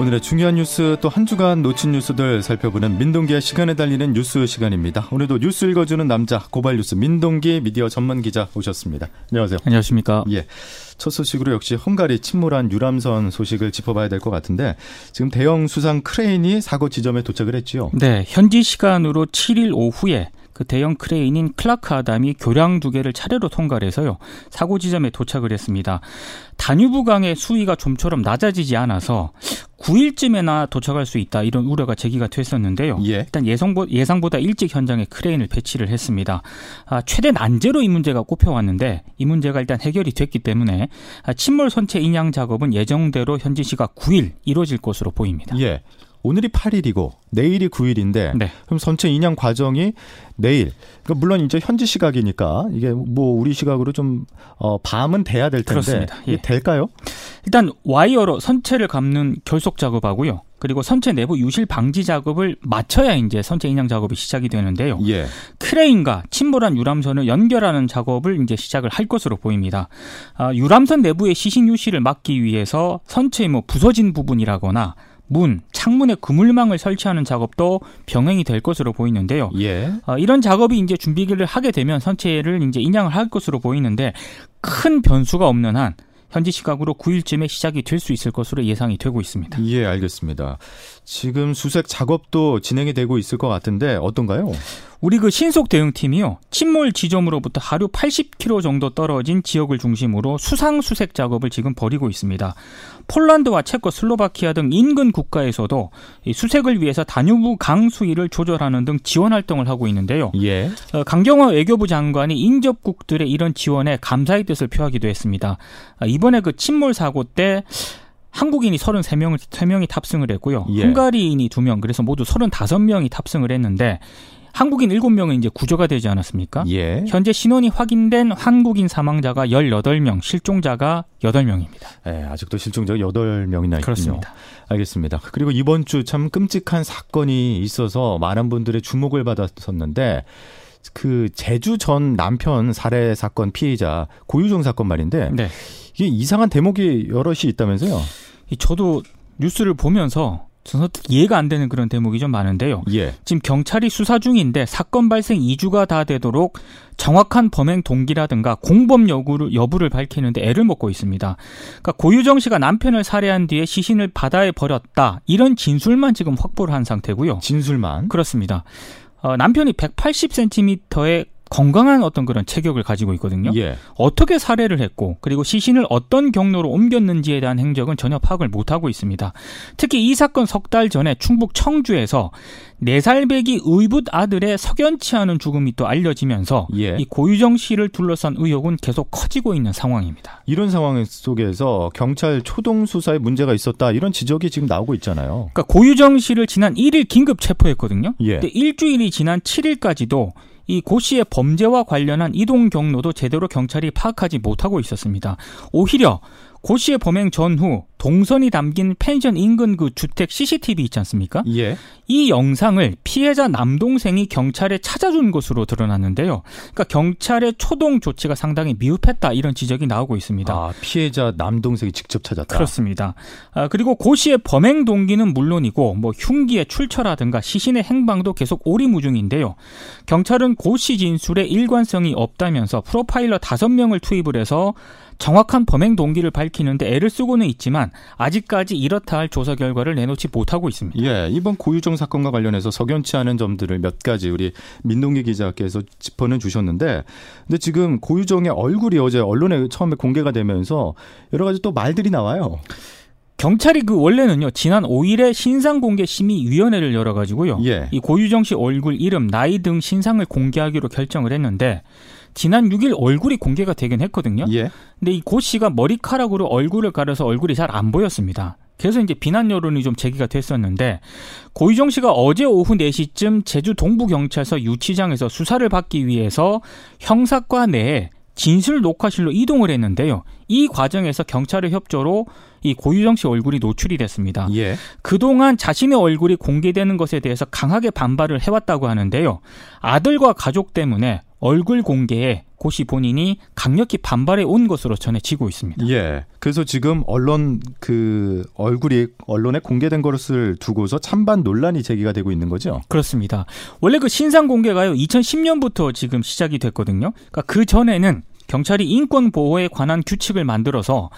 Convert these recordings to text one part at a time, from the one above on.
오늘의 중요한 뉴스 또 한 주간 놓친 뉴스들 살펴보는 민동기의 시간을 달리는 뉴스 시간입니다. 오늘도 뉴스 읽어주는 남자 고발 뉴스 민동기 미디어 전문 기자 오셨습니다. 안녕하세요. 안녕하십니까. 예. 첫 소식으로 역시 헝가리 침몰한 유람선 소식을 짚어봐야 될 것 같은데 지금 대형 수상 크레인이 사고 지점에 도착을 했지요. 네, 현지 시간으로 7일 오후에 그 대형 크레인인 클라크 아담이 교량 두 개를 차례로 통과를 해서요. 사고 지점에 도착을 했습니다. 다뉴브강의 수위가 좀처럼 낮아지지 않아서 9일쯤에나 도착할 수 있다 이런 우려가 제기가 됐었는데요. 예. 일단 예상보, 예상보다 일찍 현장에 크레인을 배치를 했습니다. 아, 최대 난제로 이 문제가 꼽혀왔는데 이 문제가 일단 해결이 됐기 때문에 아, 침몰 선체 인양 작업은 예정대로 현지 시각 9일 이루어질 것으로 보입니다. 예. 오늘이 8일이고 내일이 9일인데 네. 그럼 전체 인양 과정이 내일 그러니까 물론 이제 현지 시각이니까 이게 뭐 우리 시각으로 좀 어, 밤은 돼야 될 텐데 그렇습니다. 예. 이게 될까요? 일단 와이어로 선체를 감는 결속 작업하고요. 그리고 선체 내부 유실 방지 작업을 마쳐야 이제 선체 인양 작업이 시작이 되는데요. 예. 크레인과 침몰한 유람선을 연결하는 작업을 이제 시작을 할 것으로 보입니다. 아, 유람선 내부의 시신 유실을 막기 위해서 선체의 뭐 부서진 부분이라거나 문, 창문에 그물망을 설치하는 작업도 병행이 될 것으로 보이는데요. 예. 어, 이런 작업이 이제 준비를 하게 되면 선체를 이제 인양을 할 것으로 보이는데 큰 변수가 없는 한 현지 시각으로 9일쯤에 시작이 될 수 있을 것으로 예상이 되고 있습니다. 예, 알겠습니다. 지금 수색 작업도 진행이 되고 있을 것 같은데 어떤가요? 우리 그 신속 대응팀이요. 침몰 지점으로부터 하루 80km 정도 떨어진 지역을 중심으로 수상 수색 작업을 지금 벌이고 있습니다. 폴란드와 체코, 슬로바키아 등 인근 국가에서도 이 수색을 위해서 다뉴브 강 수위를 조절하는 등 지원 활동을 하고 있는데요. 예. 어, 강경화 외교부 장관이 인접국들의 이런 지원에 감사의 뜻을 표하기도 했습니다. 아, 이번에 그 침몰 사고 때 한국인이 33명을 3명이 탑승을 했고요. 예. 헝가리인이 2명, 그래서 모두 35명이 탑승을 했는데 한국인 7명은 이제 구조가 되지 않았습니까? 예. 현재 신원이 확인된 한국인 사망자가 18명, 실종자가 8명입니다. 예, 아직도 실종자가 8명이나 있군요. 그렇습니다. 알겠습니다. 그리고 이번 주 참 끔찍한 사건이 있어서 많은 분들의 주목을 받았었는데 그 제주 전 남편 살해 사건 피해자 고유정 사건 말인데 네. 이게 이상한 대목이 여럿이 있다면서요? 이 저도 뉴스를 보면서 저는 이해가 안 되는 그런 대목이 좀 많은데요. 예. 지금 경찰이 수사 중인데 사건 발생 2주가 다 되도록 정확한 범행 동기라든가 공범 여부를, 여부를 밝히는데 애를 먹고 있습니다. 그러니까 고유정 씨가 남편을 살해한 뒤에 시신을 바다에 버렸다. 이런 진술만 지금 확보를 한 상태고요. 진술만. 그렇습니다. 어, 남편이 180cm의 건강한 어떤 그런 체격을 가지고 있거든요. 예. 어떻게 살해를 했고 그리고 시신을 어떤 경로로 옮겼는지에 대한 행적은 전혀 파악을 못하고 있습니다. 특히 이 사건 석 달 전에 충북 청주에서 4살 배기 의붓 아들의 석연치 않은 죽음이 또 알려지면서 예. 이 고유정 씨를 둘러싼 의혹은 계속 커지고 있는 상황입니다. 이런 상황 속에서 경찰 초동 수사에 문제가 있었다 이런 지적이 지금 나오고 있잖아요. 그러니까 고유정 씨를 지난 1일 긴급 체포했거든요. 예. 근데 일주일이 지난 7일까지도 이 고 씨의 범죄와 관련한 이동 경로도 제대로 경찰이 파악하지 못하고 있었습니다. 오히려 고 씨의 범행 전후 동선이 담긴 펜션 인근 그 주택 CCTV 있지 않습니까? 예. 이 영상을 피해자 남동생이 경찰에 찾아준 것으로 드러났는데요. 그러니까 경찰의 초동 조치가 상당히 미흡했다 이런 지적이 나오고 있습니다. 아, 피해자 남동생이 직접 찾았다. 그렇습니다. 아, 그리고 고 씨의 범행 동기는 물론이고 뭐 흉기의 출처라든가 시신의 행방도 계속 오리무중인데요. 경찰은 고 씨 진술에 일관성이 없다면서 프로파일러 다섯 명을 투입을 해서 정확한 범행 동기를 밝히는데 애를 쓰고는 있지만 아직까지 이렇다 할 조사 결과를 내놓지 못하고 있습니다. 예, 이번 고유정 사건과 관련해서 석연치 않은 점들을 몇 가지 우리 민동기 기자께서 짚어는 주셨는데, 근데 지금 고유정의 얼굴이 어제 언론에 처음에 공개가 되면서 여러 가지 또 말들이 나와요. 경찰이 그 원래는요 지난 5일에 신상 공개 심의 위원회를 열어 가지고요 예. 이 고유정 씨 얼굴 이름 나이 등 신상을 공개하기로 결정을 했는데 지난 6일 얼굴이 공개가 되긴 했거든요. 예. 근데 이 고 씨가 머리카락으로 얼굴을 가려서 얼굴이 잘 안 보였습니다. 그래서 이제 비난 여론이 좀 제기가 됐었는데 고유정 씨가 어제 오후 4시쯤 제주 동부경찰서 유치장에서 수사를 받기 위해서 형사과 내에 진술 녹화실로 이동을 했는데요. 이 과정에서 경찰의 협조로 이 고유정 씨 얼굴이 노출이 됐습니다. 예. 그동안 자신의 얼굴이 공개되는 것에 대해서 강하게 반발을 해왔다고 하는데요. 아들과 가족 때문에 얼굴 공개에 고시 본인이 강력히 반발해 온 것으로 전해지고 있습니다. 예. 그래서 지금 언론 그 얼굴이 언론에 공개된 것을 두고서 찬반 논란이 제기가 되고 있는 거죠. 그렇습니다. 원래 그 신상 공개가요 2010년부터 지금 시작이 됐거든요. 그러니까 그 전에는 경찰이 인권 보호에 관한 규칙을 만들어서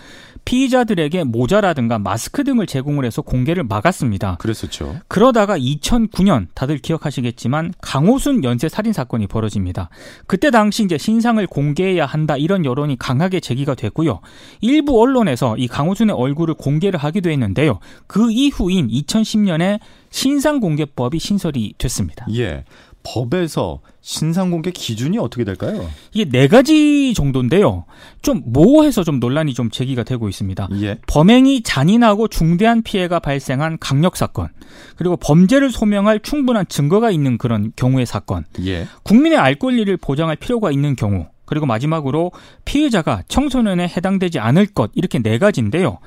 피의자들에게 모자라든가 마스크 등을 제공을 해서 공개를 막았습니다. 그랬었죠. 그러다가 2009년 다들 기억하시겠지만 강호순 연쇄 살인 사건이 벌어집니다. 그때 당시 이제 신상을 공개해야 한다 이런 여론이 강하게 제기가 됐고요. 일부 언론에서 이 강호순의 얼굴을 공개를 하기도 했는데요. 그 이후인 2010년에 신상 공개법이 신설이 됐습니다. 예. 법에서 신상 공개 기준이 어떻게 될까요? 이게 네 가지 정도인데요. 좀 모호해서 좀 논란이 좀 제기가 되고 있습니다. 예. 범행이 잔인하고 중대한 피해가 발생한 강력 사건, 그리고 범죄를 소명할 충분한 증거가 있는 그런 경우의 사건, 예. 국민의 알 권리를 보장할 필요가 있는 경우, 그리고 마지막으로 피해자가 청소년에 해당되지 않을 것 이렇게 네 가지인데요.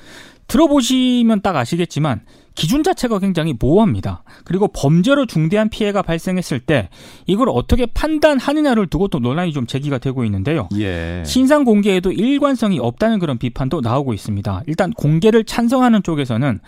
들어보시면 딱 아시겠지만 기준 자체가 굉장히 모호합니다. 그리고 범죄로 중대한 피해가 발생했을 때 이걸 어떻게 판단하느냐를 두고 또 논란이 좀 제기가 되고 있는데요. 예. 신상 공개에도 일관성이 없다는 그런 비판도 나오고 있습니다. 일단 공개를 찬성하는 쪽에서는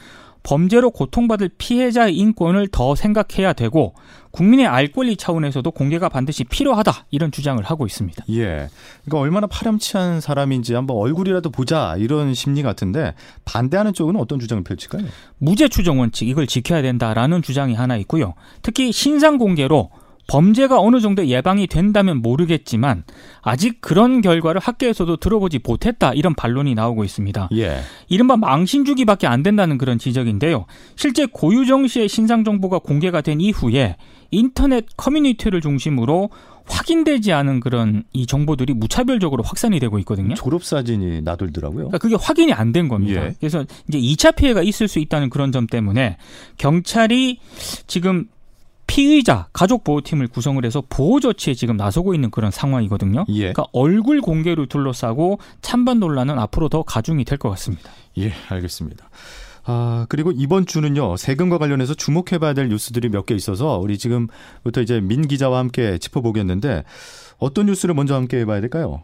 범죄로 고통받을 피해자의 인권을 더 생각해야 되고 국민의 알 권리 차원에서도 공개가 반드시 필요하다 이런 주장을 하고 있습니다. 예. 그러니까 얼마나 파렴치한 사람인지 한번 얼굴이라도 보자 이런 심리 같은데 반대하는 쪽은 어떤 주장을 펼칠까요? 무죄 추정 원칙 이걸 지켜야 된다라는 주장이 하나 있고요. 특히 신상 공개로 범죄가 어느 정도 예방이 된다면 모르겠지만 아직 그런 결과를 학계에서도 들어보지 못했다 이런 반론이 나오고 있습니다. 예. 이른바 망신 주기밖에 안 된다는 그런 지적인데요. 실제 고유정 씨의 신상 정보가 공개가 된 이후에 인터넷 커뮤니티를 중심으로 확인되지 않은 그런 이 정보들이 무차별적으로 확산이 되고 있거든요. 졸업 사진이 나돌더라고요. 그러니까 그게 확인이 안 된 겁니다. 예. 그래서 이제 2차 피해가 있을 수 있다는 그런 점 때문에 경찰이 지금 피의자 가족 보호팀을 구성을 해서 보호 조치에 지금 나서고 있는 그런 상황이거든요. 예. 그러니까 얼굴 공개를 둘러싸고 찬반 논란은 앞으로 더 가중이 될 것 같습니다. 예, 알겠습니다. 아, 그리고 이번 주는요, 세금과 관련해서 주목해봐야 될 뉴스들이 몇 개 있어서 우리 지금부터 이제 민 기자와 함께 짚어보겠는데 어떤 뉴스를 먼저 함께 해봐야 될까요?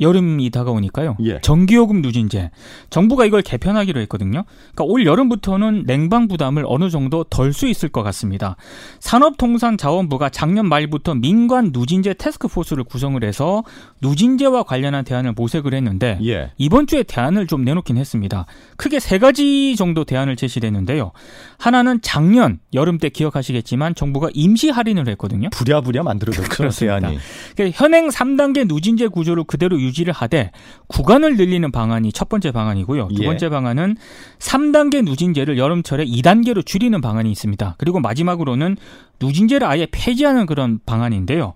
여름이 다가오니까요. 예. 전기요금 누진제. 정부가 이걸 개편하기로 했거든요. 그러니까 올 여름부터는 냉방 부담을 어느 정도 덜 수 있을 것 같습니다. 산업통상자원부가 작년 말부터 민관 누진제 테스크포스를 구성을 해서 누진제와 관련한 대안을 모색을 했는데 예. 이번 주에 대안을 좀 내놓긴 했습니다. 크게 세 가지 정도 대안을 제시했는데요. 하나는 작년 여름 때 기억하시겠지만 정부가 임시 할인을 했거든요. 부랴부랴 만들어졌죠. 대안이. 그러니까 현행 3단계 누진제 구조를 그대로 유 지를 하되 구간을 늘리는 방안이 첫 번째 방안이고요. 두 예. 번째 방안은 3단계 누진제를 여름철에 2단계로 줄이는 방안이 있습니다. 그리고 마지막으로는 누진제를 아예 폐지하는 그런 방안인데요.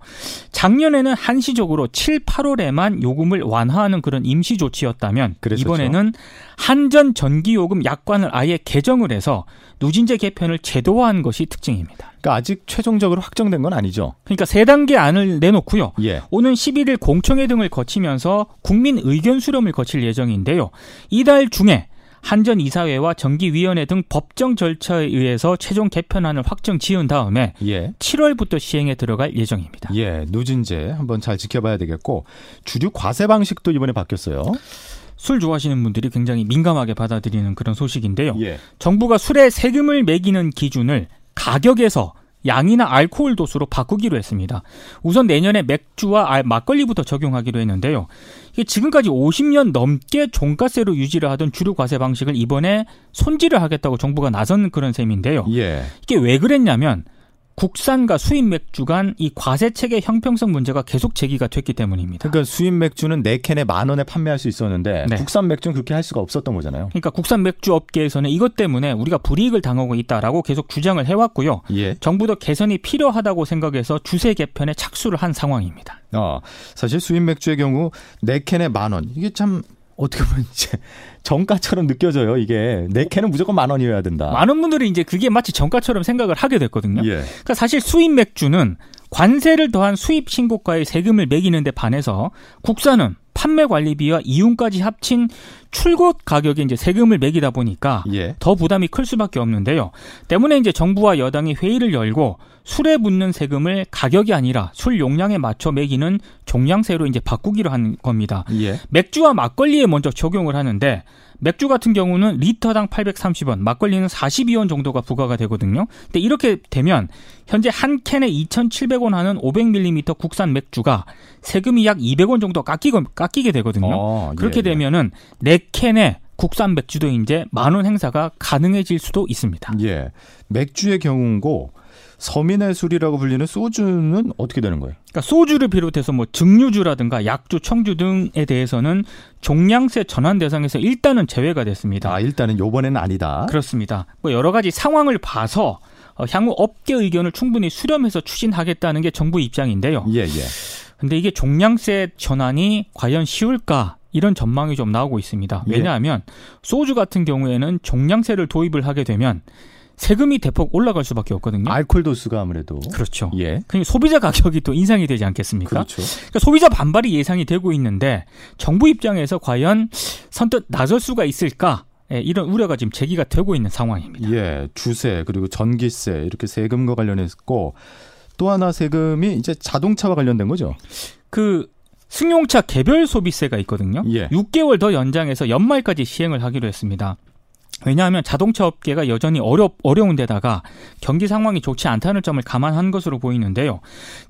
작년에는 한시적으로 7, 8월에만 요금을 완화하는 그런 임시 조치였다면 그랬었죠. 이번에는 한전 전기요금 약관을 아예 개정을 해서 누진제 개편을 제도화한 것이 특징입니다. 그러니까 아직 최종적으로 확정된 건 아니죠. 그러니까 세 단계 안을 내놓고요. 예. 오는 11일 공청회 등을 거치면서 국민 의견 수렴을 거칠 예정인데요. 이달 중에 한전 이사회와 정기위원회 등 법정 절차에 의해서 최종 개편안을 확정 지은 다음에 예. 7월부터 시행에 들어갈 예정입니다. 예, 누진제 한번 잘 지켜봐야 되겠고 주류 과세 방식도 이번에 바뀌었어요. 술 좋아하시는 분들이 굉장히 민감하게 받아들이는 그런 소식인데요. 예. 정부가 술에 세금을 매기는 기준을 가격에서 양이나 알코올 도수로 바꾸기로 했습니다. 우선 내년에 맥주와 알- 막걸리부터 적용하기로 했는데요. 이게 지금까지 50년 넘게 종가세로 유지를 하던 주류 과세 방식을 이번에 손질을 하겠다고 정부가 나선 그런 셈인데요. 예. 이게 왜 그랬냐면 국산과 수입 맥주 간 이 과세 체계 형평성 문제가 계속 제기가 됐기 때문입니다. 그러니까 수입 맥주는 네 캔에 만 원에 판매할 수 있었는데 네. 국산 맥주는 그렇게 할 수가 없었던 거잖아요. 그러니까 국산 맥주 업계에서는 이것 때문에 우리가 불이익을 당하고 있다라고 계속 주장을 해왔고요. 예. 정부도 개선이 필요하다고 생각해서 주세 개편에 착수를 한 상황입니다. 어, 사실 수입 맥주의 경우 네 캔에 만 원. 이게 참 어떻게 보면 이제 정가처럼 느껴져요. 이게 네 캔은 무조건 만 원이어야 된다. 많은 분들이 이제 그게 마치 정가처럼 생각을 하게 됐거든요. 예. 그러니까 사실 수입 맥주는 관세를 더한 수입 신고가의 세금을 매기는데 반해서 국산은 판매 관리비와 이윤까지 합친 출고 가격에 이제 세금을 매기다 보니까 예. 더 부담이 클 수밖에 없는데요. 때문에 이제 정부와 여당이 회의를 열고 술에 붙는 세금을 가격이 아니라 술 용량에 맞춰 매기는 종량세로 이제 바꾸기로 한 겁니다. 예. 맥주와 막걸리에 먼저 적용을 하는데 맥주 같은 경우는 리터당 830원, 막걸리는 42원 정도가 부과가 되거든요. 근데 이렇게 되면 현재 한 캔에 2,700원 하는 500ml 국산 맥주가 세금이 약 200원 정도 깎이고, 깎이게 되거든요. 어, 그렇게 예, 되면은 4캔에 국산 맥주도 이제 만원 행사가 가능해질 수도 있습니다. 예. 맥주의 경우고 서민의 술이라고 불리는 소주는 어떻게 되는 거예요? 그러니까 소주를 비롯해서 뭐 증류주라든가 약주, 청주 등에 대해서는 종량세 전환 대상에서 일단은 제외가 됐습니다. 아, 일단은 요번에는 아니다. 그렇습니다. 뭐 여러 가지 상황을 봐서 어, 향후 업계 의견을 충분히 수렴해서 추진하겠다는 게 정부 입장인데요. 예, 예. 근데 이게 종량세 전환이 과연 쉬울까? 이런 전망이 좀 나오고 있습니다. 예. 왜냐하면 예. 소주 같은 경우에는 종량세를 도입을 하게 되면 세금이 대폭 올라갈 수밖에 없거든요. 알코올 도수가 아무래도 그렇죠. 예. 그러니까 소비자 가격이 또 인상이 되지 않겠습니까? 그렇죠. 그러니까 소비자 반발이 예상이 되고 있는데 정부 입장에서 과연 선뜻 나설 수가 있을까? 예, 이런 우려가 지금 제기가 되고 있는 상황입니다. 예, 주세 그리고 전기세 이렇게 세금과 관련했고 또 하나 세금이 이제 자동차와 관련된 거죠. 그 승용차 개별 소비세가 있거든요. 예. 6개월 더 연장해서 연말까지 시행을 하기로 했습니다. 왜냐하면 자동차 업계가 여전히 어려, 어려운 데다가 경기 상황이 좋지 않다는 점을 감안한 것으로 보이는데요.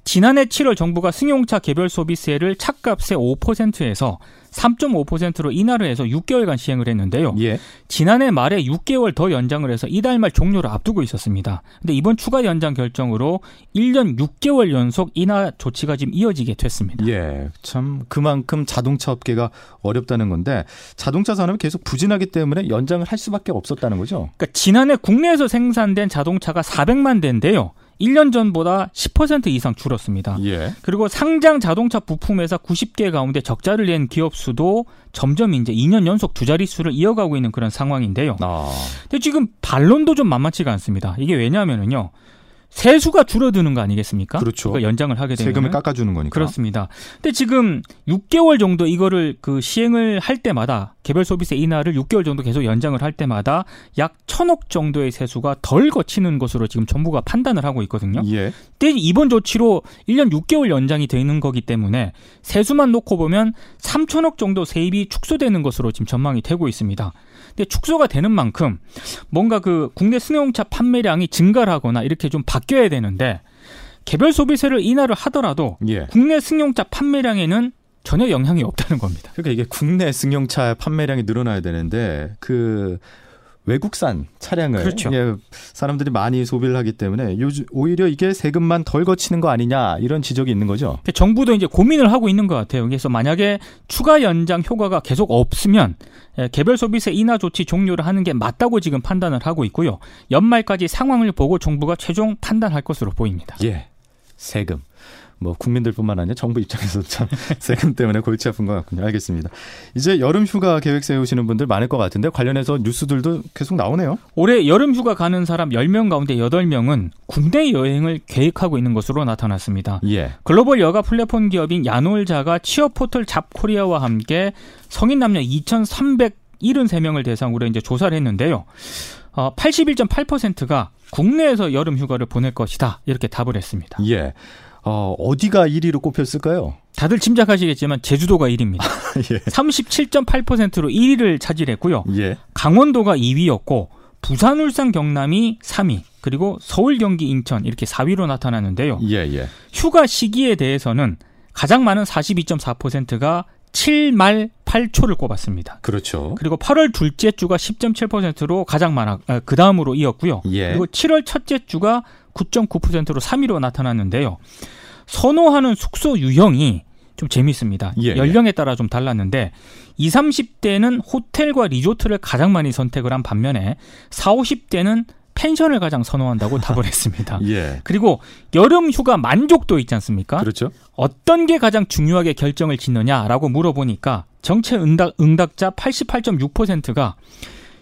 지난해 7월 정부가 승용차 개별 소비세를 차값의 5%에서 3.5%로 인하를 해서 6개월간 시행을 했는데요. 예. 지난해 말에 6개월 더 연장을 해서 이달 말 종료를 앞두고 있었습니다. 근데 이번 추가 연장 결정으로 1년 6개월 연속 인하 조치가 지금 이어지게 됐습니다. 예. 참 그만큼 자동차 업계가 어렵다는 건데 자동차 산업이 계속 부진하기 때문에 연장을 할 수밖에 없었다는 거죠. 그러니까 지난해 국내에서 생산된 자동차가 400만 대인데요. 1년 전보다 10% 이상 줄었습니다. 예. 그리고 상장 자동차 부품 회사 90개 가운데 적자를 낸 기업 수도 점점 이제 2년 연속 두 자릿수를 이어가고 있는 그런 상황인데요. 아. 근데 지금 반론도 좀 만만치가 않습니다. 이게 왜냐하면은요. 세수가 줄어드는 거 아니겠습니까? 그렇죠. 그러니까 연장을 하게 되면 세금을 깎아주는 거니까. 그렇습니다. 근데 지금 6개월 정도 이거를 그 시행을 할 때마다 개별 소비세 인하를 6개월 정도 계속 연장을 할 때마다 약 천억 정도의 세수가 덜 거치는 것으로 지금 정부가 판단을 하고 있거든요. 예. 근데 이번 조치로 1년 6개월 연장이 되는 거기 때문에 세수만 놓고 보면 3천억 정도 세입이 축소되는 것으로 지금 전망이 되고 있습니다. 근데 축소가 되는 만큼 뭔가 그 국내 승용차 판매량이 증가를 하거나 이렇게 좀 바뀌어야 되는데 개별 소비세를 인하를 하더라도 예. 국내 승용차 판매량에는 전혀 영향이 없다는 겁니다. 그러니까 이게 국내 승용차 판매량이 늘어나야 되는데 그 외국산 차량을 그렇죠. 예, 사람들이 많이 소비를 하기 때문에 요즘 오히려 이게 세금만 덜 거치는 거 아니냐 이런 지적이 있는 거죠. 정부도 이제 고민을 하고 있는 것 같아요. 그래서 만약에 추가 연장 효과가 계속 없으면 예, 개별 소비세 인하 조치 종료를 하는 게 맞다고 지금 판단을 하고 있고요. 연말까지 상황을 보고 정부가 최종 판단할 것으로 보입니다. 예, 세금. 뭐 국민들뿐만 아니라 정부 입장에서 참 세금 때문에 골치 아픈 것 같군요. 알겠습니다. 이제 여름 휴가 계획 세우시는 분들 많을 것 같은데 관련해서 뉴스들도 계속 나오네요. 올해 여름 휴가 가는 사람 10명 가운데 8명은 국내 여행을 계획하고 있는 것으로 나타났습니다. 예. 글로벌 여가 플랫폼 기업인 야놀자가 취업 포털 잡코리아와 함께 성인 남녀 2,373명을 대상으로 이제 조사를 했는데요. 어, 81.8%가 국내에서 여름 휴가를 보낼 것이다. 이렇게 답을 했습니다. 예. 어, 어디가 1위로 꼽혔을까요? 다들 짐작하시겠지만 제주도가 1위입니다. 예. 37.8%로 1위를 차지했고요. 예. 강원도가 2위였고 부산, 울산, 경남이 3위, 그리고 서울, 경기, 인천 이렇게 4위로 나타나는데요. 예, 예. 휴가 시기에 대해서는 가장 많은 42.4%가 7말 8초를 꼽았습니다. 그렇죠. 그리고 8월 둘째 주가 10.7%로 가장 많아 아, 그 다음으로 이었고요. 예. 그리고 7월 첫째 주가 9.9%로 3위로 나타났는데요. 선호하는 숙소 유형이 좀 재밌습니다. 예, 예. 연령에 따라 좀 달랐는데 20, 30대는 호텔과 리조트를 가장 많이 선택을 한 반면에 40, 50대는 펜션을 가장 선호한다고 답을 했습니다. 예. 그리고 여름 휴가 만족도 있지 않습니까? 그렇죠. 어떤 게 가장 중요하게 결정을 짓느냐라고 물어보니까 정체 응답, 응답자 88.6%가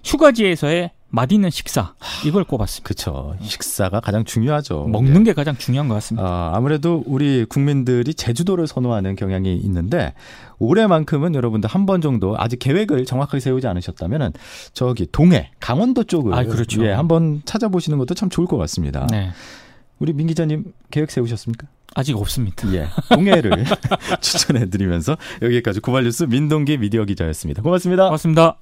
휴가지에서의 맛있는 식사 이걸 꼽았습니다. 그렇죠. 식사가 가장 중요하죠. 먹는 네. 게 가장 중요한 것 같습니다. 아, 아무래도 우리 국민들이 제주도를 선호하는 경향이 있는데 올해만큼은 여러분들 한 번 정도 아직 계획을 정확하게 세우지 않으셨다면은 저기 동해, 강원도 쪽을 아, 그렇죠. 예, 한번 찾아보시는 것도 참 좋을 것 같습니다. 네. 우리 민 기자님 계획 세우셨습니까? 아직 없습니다. 예. 동해를 추천해 드리면서 여기까지 고발뉴스 민동기 미디어 기자였습니다. 고맙습니다. 고맙습니다.